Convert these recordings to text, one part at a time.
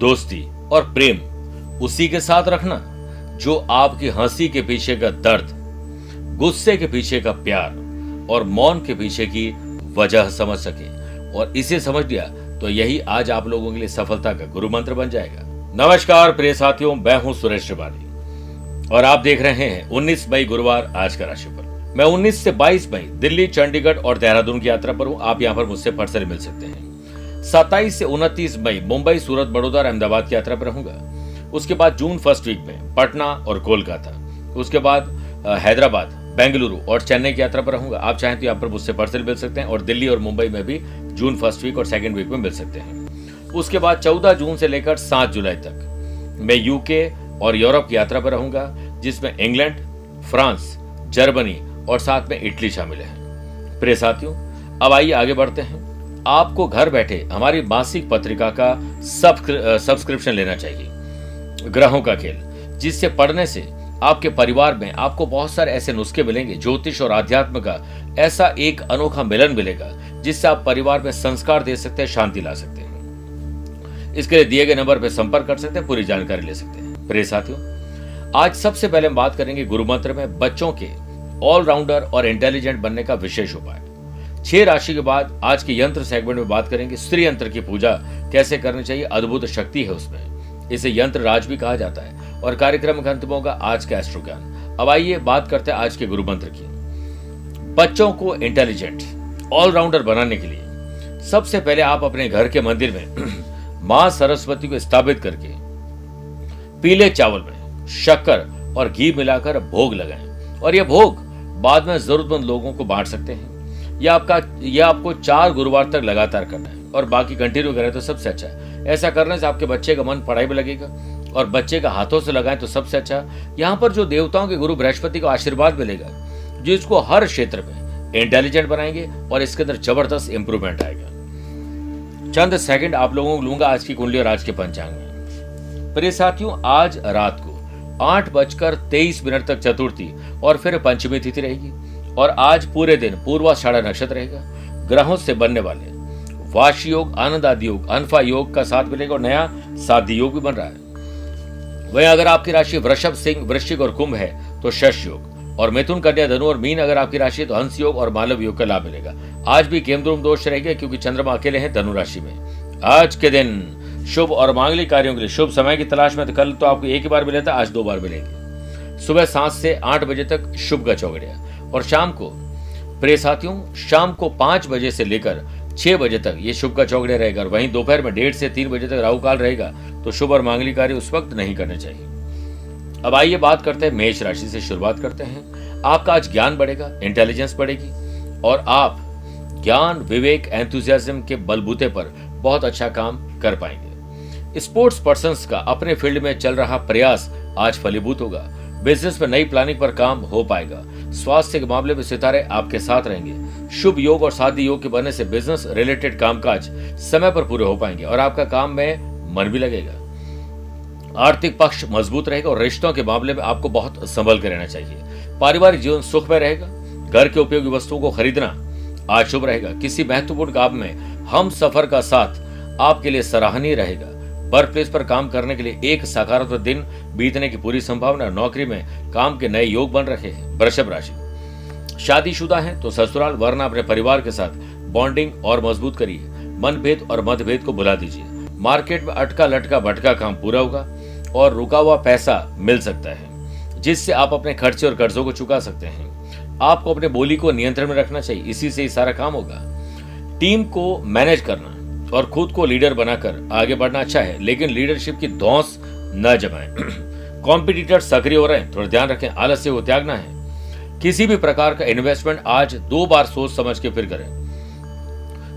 दोस्ती और प्रेम, उसी के साथ रखना, जो आपकी हँसी के पीछे का दर्द, गुस्से के पीछे का प्यार और मौन के पीछे की वजह समझ सके। और इसे समझ लिया तो यही आज आप लोगों के लिए सफलता का गुरु मंत्र बन जाएगा। नमस्कार, प्रिय साथियों, मैं हूँ सुरेश त्रिपाठी। और आप देख रहे हैं 19 मई गुरुवार, आज का राशिफल। मैं 19 से 22 मई दिल्ली, चंडीगढ़ और देहरादून की यात्रा पर हूँ। आप यहाँ पर मुझसे पर्सनली मिल सकते हैं। सत्ताईस से उनतीस मई मुंबई, सूरत, बड़ौदा अहमदाबाद की यात्रा पर रहूँगा। उसके बाद जून फ़र्स्ट वीक में पटना और कोलकाता। उसके बाद हैदराबाद, बेंगलुरु और चेन्नई की यात्रा पर रहूँगा। आप चाहें तो यहाँ पर मुझसे पर्सल मिल सकते हैं और दिल्ली और मुंबई में भी जून फ़र्स्ट वीक और सेकेंड वीक में मिल सकते हैं। उसके बाद चौदह जून से लेकर सात जुलाई तक मैं यूके और यूरोप की यात्रा पर रहूँगा, जिसमें इंग्लैंड, फ्रांस, जर्मनी और साथ में इटली शामिल है। प्रिय साथियों, अब आइए आगे बढ़ते हैं। आपको घर बैठे हमारी मासिक पत्रिका का सब्सक्रिप्शन लेना चाहिए। ग्रहों का खेल, जिससे पढ़ने से आपके परिवार में आपको बहुत सारे ऐसे नुस्खे मिलेंगे, ज्योतिष और आध्यात्म का ऐसा एक अनोखा मिलन मिलेगा, जिससे आप परिवार में संस्कार दे सकते हैं, शांति ला सकते हैं। इसके लिए दिए गए नंबर पर संपर्क कर सकते हैं, पूरी जानकारी ले सकते हैं। प्रिय साथियों, आज सबसे पहले हम बात करेंगे गुरु मंत्र में बच्चों के ऑलराउंडर और इंटेलिजेंट बनने का विशेष उपाय। छह राशि के बाद आज के यंत्र सेगमेंट में बात करेंगे। स्त्री यंत्र की पूजा कैसे करनी चाहिए? अद्भुत शक्ति है उसमें। इसे यंत्र राज भी कहा जाता है और कार्यक्रम का अंत होगा आज का एस्ट्रो ज्ञान अब आइए बात करते हैं आज के गुरु मंत्र की। बच्चों को इंटेलिजेंट ऑलराउंडर बनाने के लिए सबसे पहले आप अपने घर के मंदिर में माँ सरस्वती को स्थापित करके पीले चावल में शक्कर और घी मिलाकर भोग लगाएँ। और यह भोग बाद में जरूरतमंद लोगों को बांट सकते हैं। यह आपका यह आपको चार गुरुवार तक लगातार करना है। और बाकी कंटिन्यू करें तो सबसे अच्छा है। ऐसा करने से आपके बच्चे का मन पढ़ाई में लगेगा। और बच्चे का हाथों से लगाएँ तो सबसे अच्छा यहाँ पर जो देवताओं के गुरु बृहस्पति का आशीर्वाद मिलेगा जिसको हर क्षेत्र में इंटेलिजेंट बनाएँगे और इसके अंदर ज़बरदस्त इंप्रूवमेंट आएगा। चंद सेकंड आप लोगों को लूँगा आज की कुंडली और आज के पंचांग में। प्रिय साथियों, आज रात को आठ बजकर तेईस मिनट तक चतुर्थी और फिर पंचमी तिथि रहेगी। और आज पूरे दिन पूर्वाषाढ़ा नक्षत्र रहेगा। ग्रहों से बनने वाले वाश योग, आनंद आदि योग, अनफा योग का साथ मिलेगा और नया साध्य योग भी बन रहा है। वही अगर आपकी राशि वृषभ, सिंह, वृश्चिक और कुंभ है तो शश योग और मिथुन, कन्या, धनु और मीन अगर आपकी राशि है तो हंस योग और मालव योग का लाभ मिलेगा। आज भी केमद्रुम दोष रहेगा क्योंकि चंद्रमा अकेले हैं धनु राशि में। आज के दिन शुभ और मांगलिक कार्यों के लिए शुभ समय की तलाश में तो कल तो आपको एक ही बार मिले था आज दो बार मिलेंगे। सुबह सात से आठ बजे तक शुभ का चौगड़िया और शाम को। प्रिय साथियों, शाम को पाँच बजे से लेकर छह बजे तक ये शुभ का चौकड़े रहेगा और वहीं दोपहर में डेढ़ से तीन बजे तक राहु काल रहेगा तो शुभ और मांगलिक कार्य उस वक्त नहीं करने चाहिए। अब आइए बात करते हैं, मेष राशि से शुरुआत करते हैं। आपका आज ज्ञान बढ़ेगा इंटेलिजेंस बढ़ेगी और आप ज्ञान, विवेक एंथुजियाज्म के बलबूते पर बहुत अच्छा काम कर पाएँगे। स्पोर्ट्स पर्सन का अपने फ़ील्ड में चल रहा प्रयास आज फलीभूत होगा। बिज़नेस में नई प्लानिंग पर काम हो पाएगा। स्वास्थ्य के मामले में सितारे आपके साथ रहेंगे। शुभ योग और शादी योग के बनने से बिज़नेस रिलेटेड कामकाज समय पर पूरे हो पाएँगे और आपका काम में मन भी लगेगा। आर्थिक पक्ष मज़बूत रहेगा और रिश्तों के मामले में आपको बहुत संभल कर रहना चाहिए। पारिवारिक जीवन सुख में रहेगा। घर के उपयोगी वस्तुओं को खरीदना आज शुभ रहेगा। किसी महत्वपूर्ण काम में हम सफ़र का साथ आपके लिए सराहनीय रहेगा। वर्क प्लेस पर काम करने के लिए एक सकारात्मक दिन बीतने की पूरी संभावना नौकरी में काम के नए योग बन रहे हैं। वृषभ राशि। शादीशुदा है तो ससुराल, वरना अपने परिवार के साथ बॉन्डिंग और मज़बूत करिए। मनभेद और मतभेद को बुला दीजिए। मार्केट में अटका लटका भटका काम पूरा होगा और रुका हुआ पैसा मिल सकता है, जिससे आप अपने खर्चे और कर्जों को चुका सकते हैं। आपको अपने बोली को नियंत्रण में रखना चाहिए। इसी से ही सारा काम होगा। टीम को मैनेज करना। और खुद को लीडर बनाकर आगे बढ़ना अच्छा है, लेकिन लीडरशिप की धौस न जमाएँ। कॉम्पिटिटर सक्रिय हो रहे हैं, थोड़ा ध्यान रखें, आलस्य को त्यागना है। किसी भी प्रकार का इन्वेस्टमेंट आज दो बार सोच समझ के फिर करें।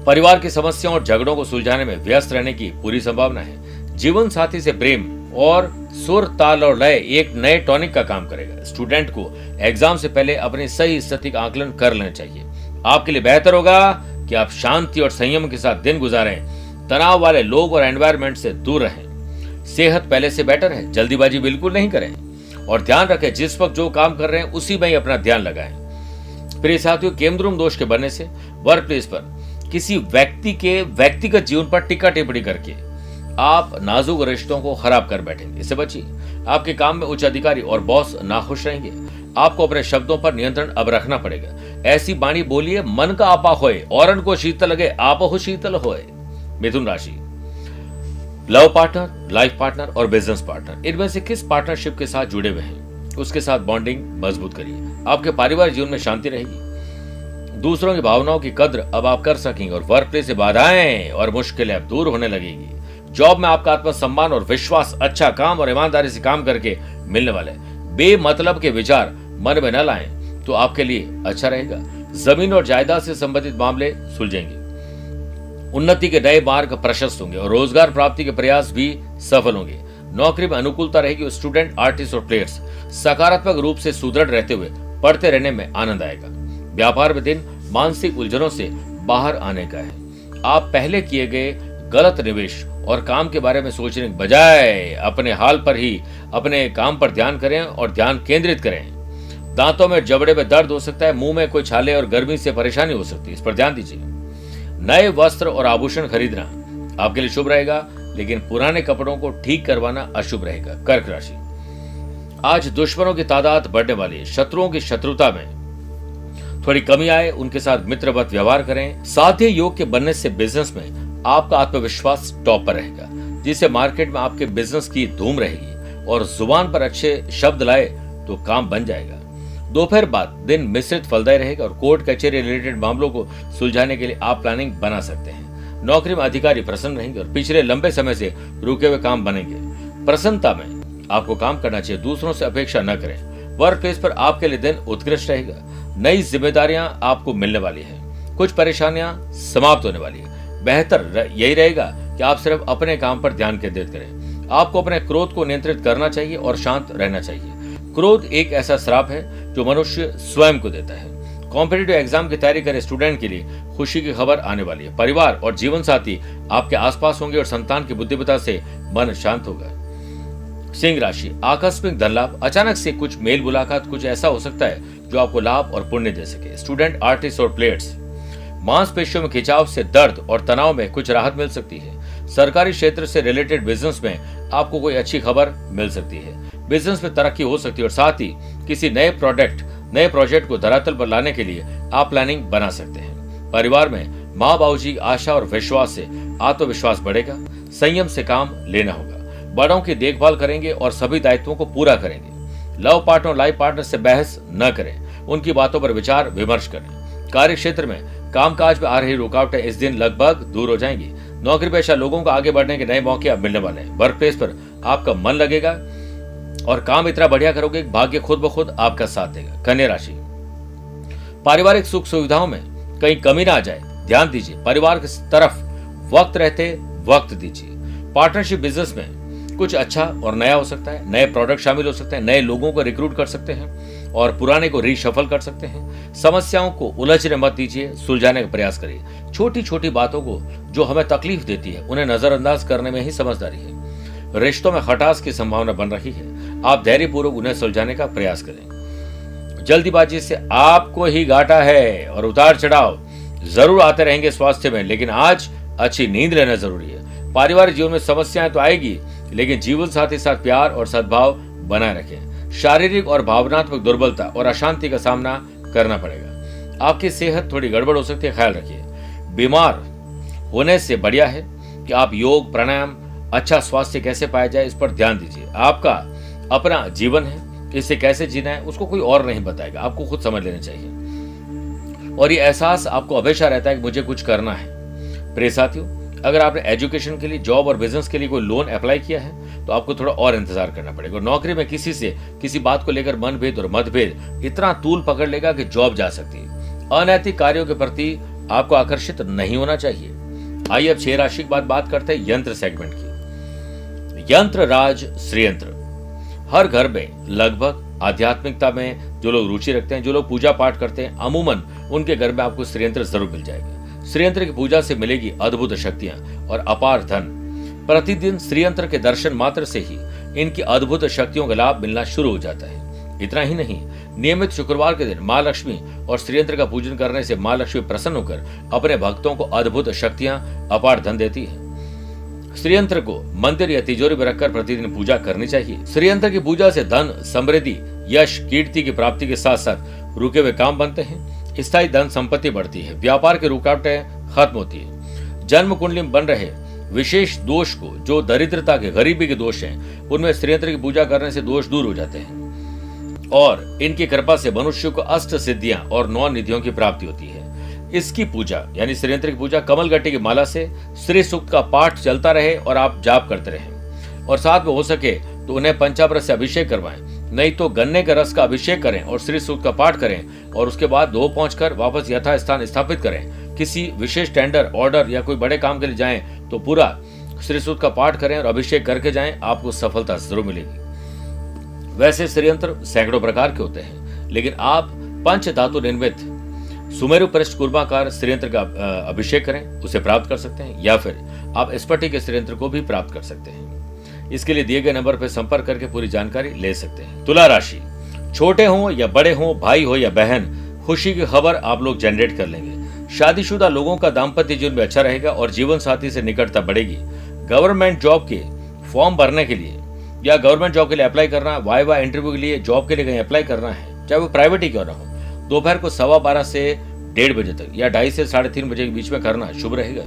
परिवार की समस्याओं और झगड़ों को सुलझाने में व्यस्त रहने की पूरी संभावना है। जीवन साथी से प्रेम और सुर, ताल और लय एक नए टॉनिक का काम करेगा। स्टूडेंट को एग्ज़ाम से पहले अपनी सही स्थिति का आकलन कर लेना चाहिए। आपके लिए बेहतर होगा कि आप शांति और संयम के साथ दिन गुजारें। तनाव वाले लोग और एनवायरमेंट से दूर रहें। सेहत पहले से बेटर है, जल्दीबाजी बिल्कुल नहीं करें। और ध्यान रखें, जिस वक्त जो काम कर रहे हैं, उसी में ही अपना ध्यान लगाएँ। प्रिय साथियों, केंद्रुम दोष के बनने से वर्क प्लेस पर किसी व्यक्ति के व्यक्तिगत जीवन पर टिक्का टिप्पणी करके, आप नाजुक रिश्तों को खराब कर बैठेंगे। इससे बचिए, आपके काम में उच्च अधिकारी और बॉस नाखुश रहेंगे। आपको अपने शब्दों पर नियंत्रण अब रखना पड़ेगा। ऐसी बाणी बोलिए, मन का आपा होए और को शीतल लगे, आप हो शीतल होए। मिथुन राशि। लव पार्टनर, लाइफ पार्टनर और बिज़नेस पार्टनर, इनमें से किस पार्टनरशिप के साथ जुड़े हुए हैं? उसके साथ बॉन्डिंग मज़बूत करिए। आपके पारिवारिक जीवन में शांति रहेगी। दूसरों की भावनाओं की कद्र अब आप कर सकेंगे और वर्क प्लेस से बाधाएँ और मुश्किलें अब दूर होने लगेगी। जॉब में आपका आत्मसम्मान और विश्वास अच्छा काम और ईमानदारी से काम करके मिलने वाले बेमतलब के विचार मन में न लाएँ। तो आपके लिए अच्छा रहेगा। ज़मीन और जायदाद से संबंधित मामले सुलझेंगे। उन्नति के नए मार्ग प्रशस्त होंगे और रोज़गार प्राप्ति के प्रयास भी सफल होंगे। नौकरी में अनुकूलता रहेगी स्टूडेंट, आर्टिस्ट और प्लेयर्स सकारात्मक रूप से सुदृढ़ रहते हुए पढ़ते रहने में आनंद आएगा। व्यापार में दिन मानसिक उलझनों से बाहर आने का है। आप पहले किए गए गलत निवेश और काम के बारे में सोचने के बजाय अपने हाल पर ही अपने काम पर ध्यान करें और ध्यान केंद्रित करें। दांतों में जबड़े में दर्द हो सकता है, मुँह में कोई छाले और गर्मी से परेशानी हो सकती है। इस पर ध्यान दीजिए। नए वस्त्र और आभूषण खरीदना आपके लिए शुभ रहेगा, लेकिन पुराने कपड़ों को ठीक करवाना अशुभ रहेगा। कर्क राशि। आज दुश्मनों की तादाद बढ़ने वाली है। शत्रुओं की शत्रुता में थोड़ी कमी आए, उनके साथ मित्रवत व्यवहार करें। साध्य योग के बनने से बिज़नेस में आपका आत्मविश्वास टॉप पर रहेगा, जिससे मार्केट में आपके बिज़नेस की धूम रहेगी। और ज़ुबान पर अच्छे शब्द लाए तो काम बन जाएगा। दोपहर बाद दिन मिश्रित फलदायी रहेगा और कोर्ट, कचहरी रिलेटेड मामलों को सुलझाने के लिए आप प्लानिंग बना सकते हैं। नौकरी में अधिकारी प्रसन्न रहेंगे और पिछले लंबे समय से रुके हुए काम बनेंगे। प्रसन्नता में आपको काम करना चाहिए, दूसरों से अपेक्षा न करें। वर्क प्लेस पर आपके लिए दिन उत्कृष्ट रहेगा। नई जिम्मेदारियाँ आपको मिलने वाली है। कुछ परेशानियाँ समाप्त होने वाली है। बेहतर यही रहेगा कि आप सिर्फ़ अपने काम पर ध्यान केंद्रित करें। आपको अपने क्रोध को नियंत्रित करना चाहिए और शांत रहना चाहिए। क्रोध एक ऐसा श्राप है जो मनुष्य स्वयं को देता है। कॉम्पिटेटिव एग्ज़ाम की तैयारी करे स्टूडेंट के लिए। खुशी की खबर आने वाली है। परिवार और जीवन साथी आपके आसपास होंगे और संतान की बुद्धिमता से मन शांत होगा। सिंह राशि, आकस्मिक धन लाभ अचानक से कुछ मेल मुलाकात, कुछ ऐसा हो सकता है जो आपको लाभ और पुण्य दे सके। स्टूडेंट आर्टिस्ट और प्लेयर्स मांसपेशियों में खिंचाव से दर्द और तनाव में कुछ राहत मिल सकती है। सरकारी क्षेत्र से रिलेटेड बिज़नेस में आपको कोई अच्छी खबर मिल सकती है। बिज़नेस में तरक्की हो सकती है और साथ ही किसी नए प्रोडक्ट, नए प्रोजेक्ट को धरातल पर लाने के लिए आप प्लानिंग बना सकते हैं। परिवार में माँ बाबू जी आशा और विश्वास से आत्मविश्वास बढ़ेगा, संयम से काम लेना होगा। बड़ों की देखभाल करेंगे और सभी दायित्वों को पूरा करेंगे। लव पार्टनर लाइफ पार्टनर से बहस न करें, उनकी बातों पर विचार विमर्श करें। कार्य क्षेत्र में कामकाज में आ रही रुकावटें इस दिन लगभग दूर हो जाएँगी। नौकरी पेशा लोगों को आगे बढ़ने के नए मौके अब मिलने वाले हैं। वर्क प्लेस पर आपका मन लगेगा और काम इतना बढ़िया करोगे भाग्य खुद ब खुद आपका साथ देगा। कन्या राशि। पारिवारिक सुख सुविधाओं में कहीं कमी ना आ जाए। ध्यान दीजिए, परिवार की तरफ़ वक्त रहते, वक्त दीजिए। पार्टनरशिप बिज़नेस में कुछ अच्छा और नया हो सकता है, नए प्रोडक्ट शामिल हो सकते हैं, नए लोगों को रिक्रूट कर सकते हैं और पुराने को रीशफल कर सकते हैं। समस्याओं को उलझने मत दीजिए, सुलझाने का प्रयास करिए। छोटी छोटी बातों को जो हमें तकलीफ़ देती है, उन्हें नजरअंदाज करने में ही समझदारी है। रिश्तों में खटास की संभावना बन रही है। आप धैर्यपूर्वक उन्हें सुलझाने का प्रयास करें। जल्दीबाजी से आपको ही घाटा है और उतार चढ़ाव ज़रूर आते रहेंगे स्वास्थ्य में, लेकिन आज अच्छी नींद लेना ज़रूरी है। पारिवारिक जीवन में समस्याएँ तो आएगी, लेकिन जीवन साथी साथ प्यार और सद्भाव बनाए रखें। शारीरिक और भावनात्मक दुर्बलता और अशांति का सामना करना पड़ेगा। आपकी सेहत थोड़ी गड़बड़ हो सकती है, ख्याल रखिए। बीमार होने से बढ़िया है कि आप योग, प्राणायाम अच्छा स्वास्थ्य कैसे पाया जाए, इस पर ध्यान दीजिए। आपका अपना जीवन है, इसे कैसे जीना है, उसको कोई और नहीं बताएगा। आपको खुद समझ लेना चाहिए। और ये एहसास आपको हमेशा रहता है कि मुझे कुछ करना है। प्रिय साथियों, अगर आपने एजुकेशन के लिए, जॉब और बिज़नेस के लिए कोई लोन अप्लाई किया है तो आपको थोड़ा और इंतज़ार करना पड़ेगा। नौकरी में किसी से, किसी बात को लेकर मनभेद और मतभेद इतना तूल पकड़ लेगा कि जॉब जा सकती है। अनैतिक कार्यों के प्रति आपको आकर्षित नहीं होना चाहिए। आइए अब छह राशि की बात बात करते हैं यंत्र सेगमेंट की। यंत्र, राज, श्रीयंत्र। हर घर में लगभग आध्यात्मिकता में जो लोग रुचि रखते हैं, जो लोग पूजा पाठ करते हैं, अमूमन उनके घर में आपको श्रीयंत्र ज़रूर मिल जाएगा। श्रीयंत्र की पूजा से मिलेगी अद्भुत शक्तियाँ और अपार धन। प्रतिदिन श्रीयंत्र के दर्शन मात्र से ही इनकी अद्भुत शक्तियों का लाभ मिलना शुरू हो जाता है। इतना ही नहीं, नियमित शुक्रवार के दिन माँ लक्ष्मी और श्रीयंत्र का पूजन करने से माँ लक्ष्मी प्रसन्न होकर अपने भक्तों को अद्भुत शक्तियाँ, अपार धन देती है। श्रीयंत्र को मंदिर या तिजोरी में रखकर प्रतिदिन पूजा करनी चाहिए। श्रीयंत्र की पूजा से धन, समृद्धि, यश, कीर्ति की प्राप्ति के साथ साथ रुके हुए काम बनते हैं। स्थायी धन संपत्ति बढ़ती है। व्यापार की रुकावटें खत्म होती है। जन्म कुंडली में बन रहे विशेष दोष को, जो दरिद्रता के, गरीबी के दोष हैं, उनमें श्रीयंत्र की पूजा करने से दोष दूर हो जाते हैं। और इनकी कृपा से मनुष्य को अष्ट सिद्धियाँ और नौ निधियों की प्राप्ति होती है। इसकी पूजा, यानी श्रीयंत्र की पूजा कमल गट्टी की माला से श्री सूक्त का पाठ चलता रहे और आप जाप करते रहे। और साथ में हो सके तो उन्हें पंचामृत से अभिषेक करवाएँ, नहीं तो गन्ने के रस का अभिषेक करें और श्री सूक्त का पाठ करें और उसके बाद दो पहुंचकर वापस यथा स्थान स्थापित करें। किसी विशेष टेंडर, ऑर्डर या कोई बड़े काम के लिए जाएँ तो पूरा श्री सूक्त का पाठ करें और अभिषेक करके जाएँ, आपको सफलता ज़रूर मिलेगी। वैसे श्रीयंत्र सैकड़ों प्रकार के होते हैं, लेकिन आप पंच धातु निर्मित सुमेरु परिष्ठ कुर्माकार श्रीयंत्र का अभिषेक करें, उसे प्राप्त कर सकते हैं, या फिर आप स्पटी के श्रीयंत्र को भी प्राप्त कर सकते हैं। इसके लिए दिए गए नंबर पर संपर्क करके पूरी जानकारी ले सकते हैं। तुला राशि, छोटे हो या बड़े हो, भाई हो या बहन, खुशी की खबर आप लोग जनरेट कर लेंगे। शादीशुदा लोगों का दाम्पत्य जीवन में अच्छा रहेगा और जीवन साथी से निकटता बढ़ेगी। गवर्नमेंट जॉब के फॉर्म भरने के लिए या गवर्नमेंट जॉब के लिए अप्लाई करना, वाई वाई इंटरव्यू के लिए जॉब के लिए कहीं अप्लाई करना है, चाहे वो प्राइवेट ही क्यों ना हो। दोपहर को सवा बारह से डेढ़ बजे तक या ढाई से साढ़े तीन बजे के बीच में करना शुभ रहेगा।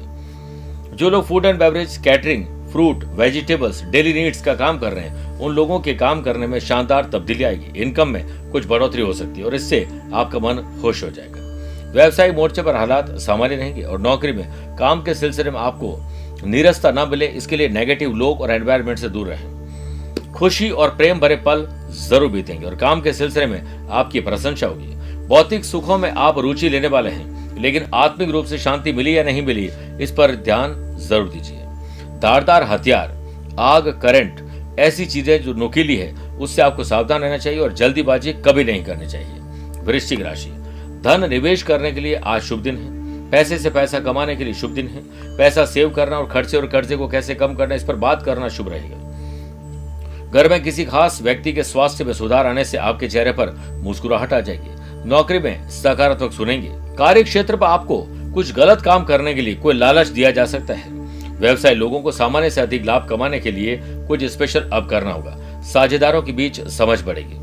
जो लोग food and beverage catering fruit vegetables daily needs का काम कर रहे हैं, उन लोगों के काम करने में शानदार तब्दीली आएगी। इनकम में कुछ बढ़ोतरी हो सकती है और इससे आपका मन खुश हो जाएगा। व्यवसायिक मोर्चे पर हालात सामान्य रहेंगे और नौकरी में काम के सिलसिले में आपको निरस्ता न मिले, इसके लिए नेगेटिव लोग और एनवायरमेंट से दूर रहें। खुशी और प्रेम भरे पल ज़रूर बीतेंगे और काम के सिलसिले में आपकी प्रशंसा होगी। भौतिक सुखों में आप रुचि लेने वाले हैं, लेकिन आत्मिक रूप से शांति मिली या नहीं मिली, इस पर ध्यान ज़रूर दीजिए। धारदार हथियार, आग, करंट, ऐसी चीज़ें जो नुकीली है, उससे आपको सावधान रहना चाहिए और जल्दीबाजी कभी नहीं करनी चाहिए। वृश्चिक राशि, धन निवेश करने के लिए आज शुभ दिन है। पैसे से पैसा कमाने के लिए शुभ दिन है। पैसा सेव करना और खर्चे और कर्जे को कैसे कम करना, इस पर बात करना शुभ रहेगा। घर में किसी खास व्यक्ति के स्वास्थ्य में सुधार आने से आपके चेहरे पर मुस्कुराहट आ जाएगी। नौकरी में सकारात्मक सुनेंगे। कार्य क्षेत्र पर आपको कुछ गलत काम करने के लिए कोई लालच दिया जा सकता है। व्यवसाय लोगों को सामान्य से अधिक लाभ कमाने के लिए कुछ स्पेशल अब करना होगा। साझेदारों के बीच समझ बढ़ेगी।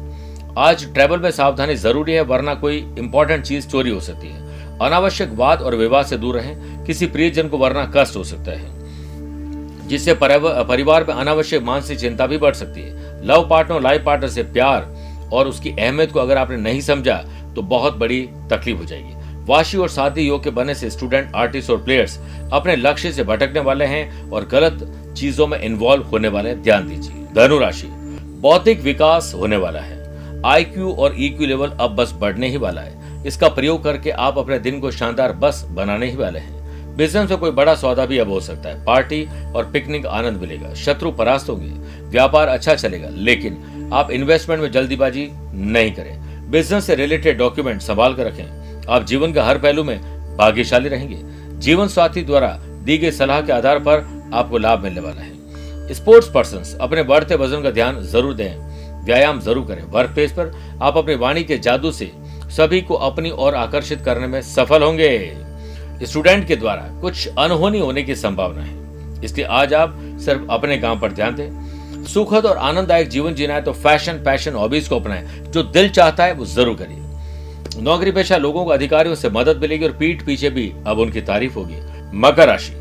आज ट्रेवल में सावधानी ज़रूरी है, वरना कोई इंपॉर्टेंट चीज़ चोरी हो सकती है। अनावश्यक वाद और विवाद से दूर रहें। किसी प्रियजन को वरना कष्ट हो सकता है। जिससे परिवार में अनावश्यक मानसिक चिंता भी बढ़ सकती है। लव पार्टनर लाइफ पार्टनर से प्यार और उसकी अहमियत को अगर आपने नहीं समझा तो बहुत बड़ी तकलीफ़ हो जाएगी। वाशी और शादी योग के बने से स्टूडेंट आर्टिस्ट और प्लेयर्स अपने लक्ष्य से भटकने वाले हैं और गलत चीज़ों में इन्वॉल्व होने वाले ध्यान दीजिए, धनु राशि, बौद्धिक विकास होने वाला है। आईक्यू और ईक्यू लेवल अब बस बढ़ने ही वाला है। इसका प्रयोग करके आप अपने दिन को शानदार बस बनाने ही वाले हैं। बिज़नेस में कोई बड़ा सौदा भी अब हो सकता है। पार्टी और पिकनिक आनंद मिलेगा। शत्रु परास्त होंगे। व्यापार अच्छा चलेगा। लेकिन आप इन्वेस्टमेंट में जल्दीबाजी नहीं करें। बिज़नेस से रिलेटेड डॉक्यूमेंट संभाल कर रखें। आप जीवन के हर पहलू में भाग्यशाली रहेंगे। जीवन साथी द्वारा दी गई सलाह के आधार पर आपको लाभ मिलने वाला है। स्पोर्ट्स पर्सन अपने बढ़ते वज़न का ध्यान ज़रूर दें। व्यायाम ज़रूर करें। वर्क प्लेस पर आप अपनी वाणी के जादू से सभी को अपनी ओर आकर्षित करने में सफल होंगे। स्टूडेंट के द्वारा कुछ अनहोनी होने की संभावना है। इसलिए आज आप सिर्फ़ अपने काम पर ध्यान दें। सुखद और आनंददायक जीवन जीना है तो फ़ैशन, पैशन हॉबीज को अपनाएँ। जो दिल चाहता है, वो ज़रूर करिए। नौकरी पेशा लोगों को अधिकारियों से मदद मिलेगी और पीठ पीछे भी अब उनकी तारीफ़ होगी। मकर राशि।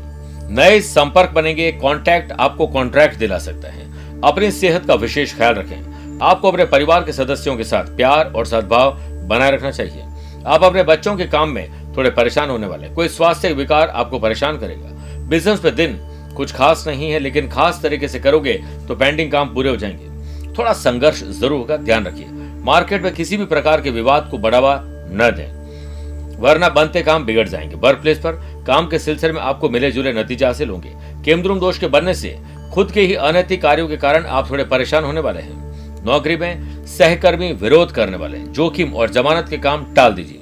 नए संपर्क बनेंगे कॉन्टैक्ट आपको कॉन्ट्रैक्ट दिला सकते हैं। अपनी सेहत का विशेष ख्याल रखें। आपको अपने परिवार के सदस्यों के साथ प्यार और सद्भाव बनाए रखना चाहिए। आप अपने बच्चों के काम में थोड़े परेशान होने वाले कोई स्वास्थ्य विकार आपको परेशान करेगा। बिज़नेस में दिन कुछ खास नहीं है, लेकिन खास तरीके से करोगे तो पेंडिंग काम पूरे हो जाएँगे। थोड़ा संघर्ष ज़रूर होगा, ध्यान रखिए। मार्केट में किसी भी प्रकार के विवाद को बढ़ावा न दें, वरना बनते काम बिगड़ जाएँगे। वर्क प्लेस पर काम के सिलसिले में आपको मिले जुले नतीजे हासिल होंगे। केमद्रुम दोष के बनने से खुद के ही अनैतिक कार्यों के कारण आप थोड़े परेशान होने वाले हैं। नौकरी में सहकर्मी विरोध करने वाले जोखिम और जमानत के काम टाल दीजिए।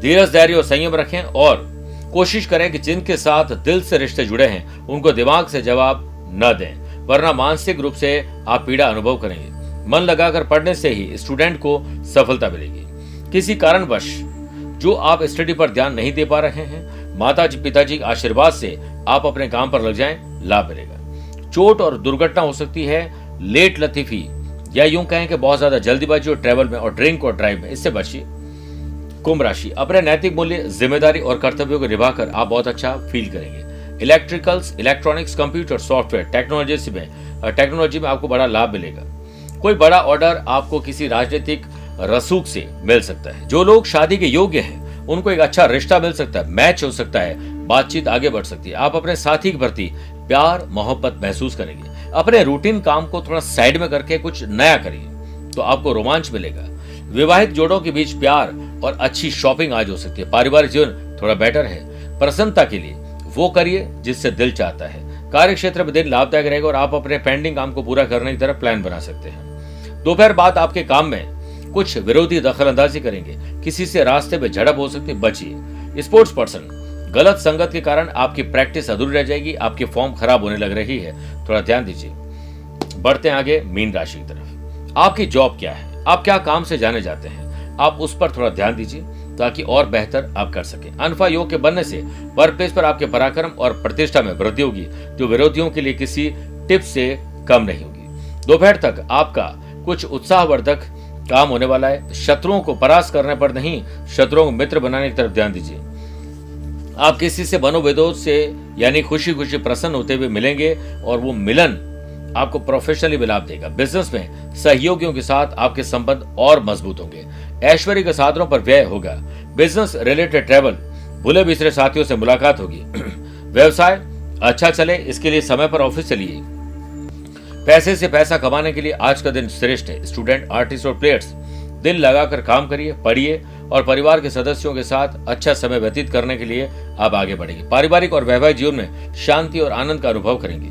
धीरज, धैर्य और संयम रखें और कोशिश करें कि जिनके साथ दिल से रिश्ते जुड़े हैं, उनको दिमाग से जवाब न दें, वरना मानसिक रूप से आप पीड़ा अनुभव करेंगे। मन लगाकर पढ़ने से ही स्टूडेंट को सफलता मिलेगी। किसी कारणवश, जो आप स्टडी पर ध्यान नहीं दे पा रहे हैं माता जी पिताजी के आशीर्वाद से आप अपने काम पर लग जाएँ, लाभ मिलेगा। चोट और दुर्घटना हो सकती है, लेट लतीफी, या यूँ कहें कि बहुत ज़्यादा जल्दीबाजी और ट्रेवल में, और ड्रिंक और ड्राइव में, इससे बचिए। कुंभ राशि अपने नैतिक मूल्य, ज़िम्मेदारी और कर्तव्यों को निभाकर आप बहुत अच्छा फील करेंगे। Electricals electronics computer software technology में टेक्नोलॉजी में आपको बड़ा लाभ मिलेगा। कोई बड़ा ऑर्डर आपको किसी राजनीतिक रसूख से मिल सकता है। जो लोग शादी के योग्य हैं, उनको एक अच्छा रिश्ता मिल सकता है मैच हो सकता है, बातचीत आगे बढ़ सकती है। आप अपने साथी के प्रति प्यार, मोहब्बत महसूस करेंगे। अपने रूटीन काम को थोड़ा साइड में करके कुछ नया करिए तो आपको रोमांच मिलेगा। विवाहित जोड़ों के बीच प्यार और अच्छी शॉपिंग आज हो सकती है। पारिवारिक जीवन थोड़ा बेटर है। प्रसन्नता के लिए वो करिए जिससे दिल चाहता है। कार्य क्षेत्र में दिन लाभदायक रहेगा और आप अपने पेंडिंग काम को पूरा करने की तरफ़ प्लान बना सकते हैं। दोपहर बाद आपके काम में कुछ विरोधी दखल अंदाजी करेंगे। किसी से रास्ते में झड़प हो सकती है, बचिए। स्पोर्ट्स पर्सन, गलत संगत के कारण आपकी प्रैक्टिस अधूरी रह जाएगी, आपकी फॉर्म खराब होने लग रही है। थोड़ा ध्यान दीजिए। बढ़ते हैं आगे, मीन राशि की तरफ़। आपकी जॉब क्या है? आप क्या काम से जाने जाते हैं? आप उस पर थोड़ा ध्यान दीजिए ताकि और बेहतर आप कर सके। अनफा योग के बनने से वर्क प्लेस पर आपके पराक्रम और प्रतिष्ठा में वृद्धि होगी, जो विरोधियों के लिए किसी टिप से कम नहीं होगी। दोपहर तक आपका कुछ उत्साहवर्धक काम होने वाला है। शत्रुओं को परास्त करने पर नहीं, शत्रुओं को मित्र बनाने की तरफ़ ध्यान दीजिए। आप किसी से मनोविदोष से, यानी खुशी खुशी प्रसन्न होते हुए मिलेंगे और वो मिलन आपको प्रोफेशनली लाभ देगा। बिज़नेस में सहयोगियों के साथ आपके संबंध और मज़बूत होंगे। ऐश्वर्य के साधनों पर व्यय होगा। बिज़नेस रिलेटेड ट्रेवल भूले बिछड़े साथियों से मुलाकात होगी। व्यवसाय अच्छा चले, इसके लिए समय पर ऑफ़िस चलिए। पैसे से पैसा कमाने के लिए आज का दिन श्रेष्ठ है। स्टूडेंट आर्टिस्ट और प्लेयर्स दिल लगाकर काम करिए, पढ़िए और परिवार के सदस्यों के साथ अच्छा समय व्यतीत करने के लिए आप आगे बढ़ेंगे। पारिवारिक और वैवाहिक जीवन में शांति और आनंद का अनुभव करेंगे।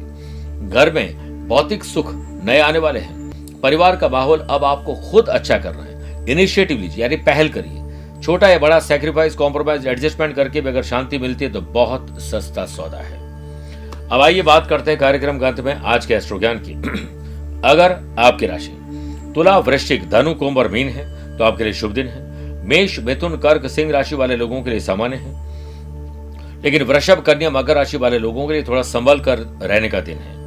घर में भौतिक सुख नए आने वाले हैं। परिवार का माहौल अब आपको खुद अच्छा कर रहा है। इनिशिएटिव लीजिए, यानी पहल करिए। छोटा या बड़ा सेक्रीफाइस कॉम्प्रोमाइज एडजस्टमेंट करके भी अगर शांति मिलती है तो बहुत सस्ता सौदा है। अब आइए बात करते हैं कार्यक्रम ग्रंथ में आज के एस्ट्रो ज्ञान की। अगर आपकी राशि तुला, वृश्चिक, धनु, कुंभ और मीन है तो आपके लिए शुभ दिन है। मेष, मिथुन, कर्क, सिंह राशि वाले लोगों के लिए सामान्य है। लेकिन वृषभ, कन्या, मकर राशि वाले लोगों के लिए थोड़ा संभल कर रहने का दिन है।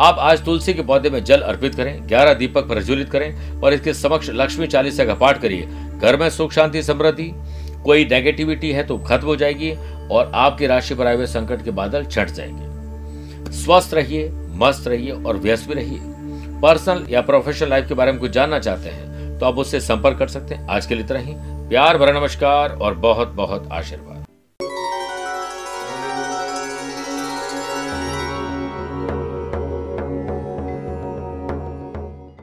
आप आज तुलसी के पौधे में जल अर्पित करें, ग्यारह दीपक प्रज्वलित करें और इसके समक्ष लक्ष्मी चालीसा का पाठ करिए। घर में सुख, शांति, समृद्धि, कोई नेगेटिविटी है तो खत्म हो जाएगी और आपकी राशि पर आए हुए संकट के बादल छट जाएँगे। स्वस्थ रहिए, मस्त रहिए और व्यस्त भी रहिए। पर्सनल या प्रोफेशनल लाइफ के बारे में कुछ जानना चाहते हैं तो आप उससे संपर्क कर सकते हैं। आज के लिए इतना ही। प्यार भरा नमस्कार और बहुत बहुत आशीर्वाद।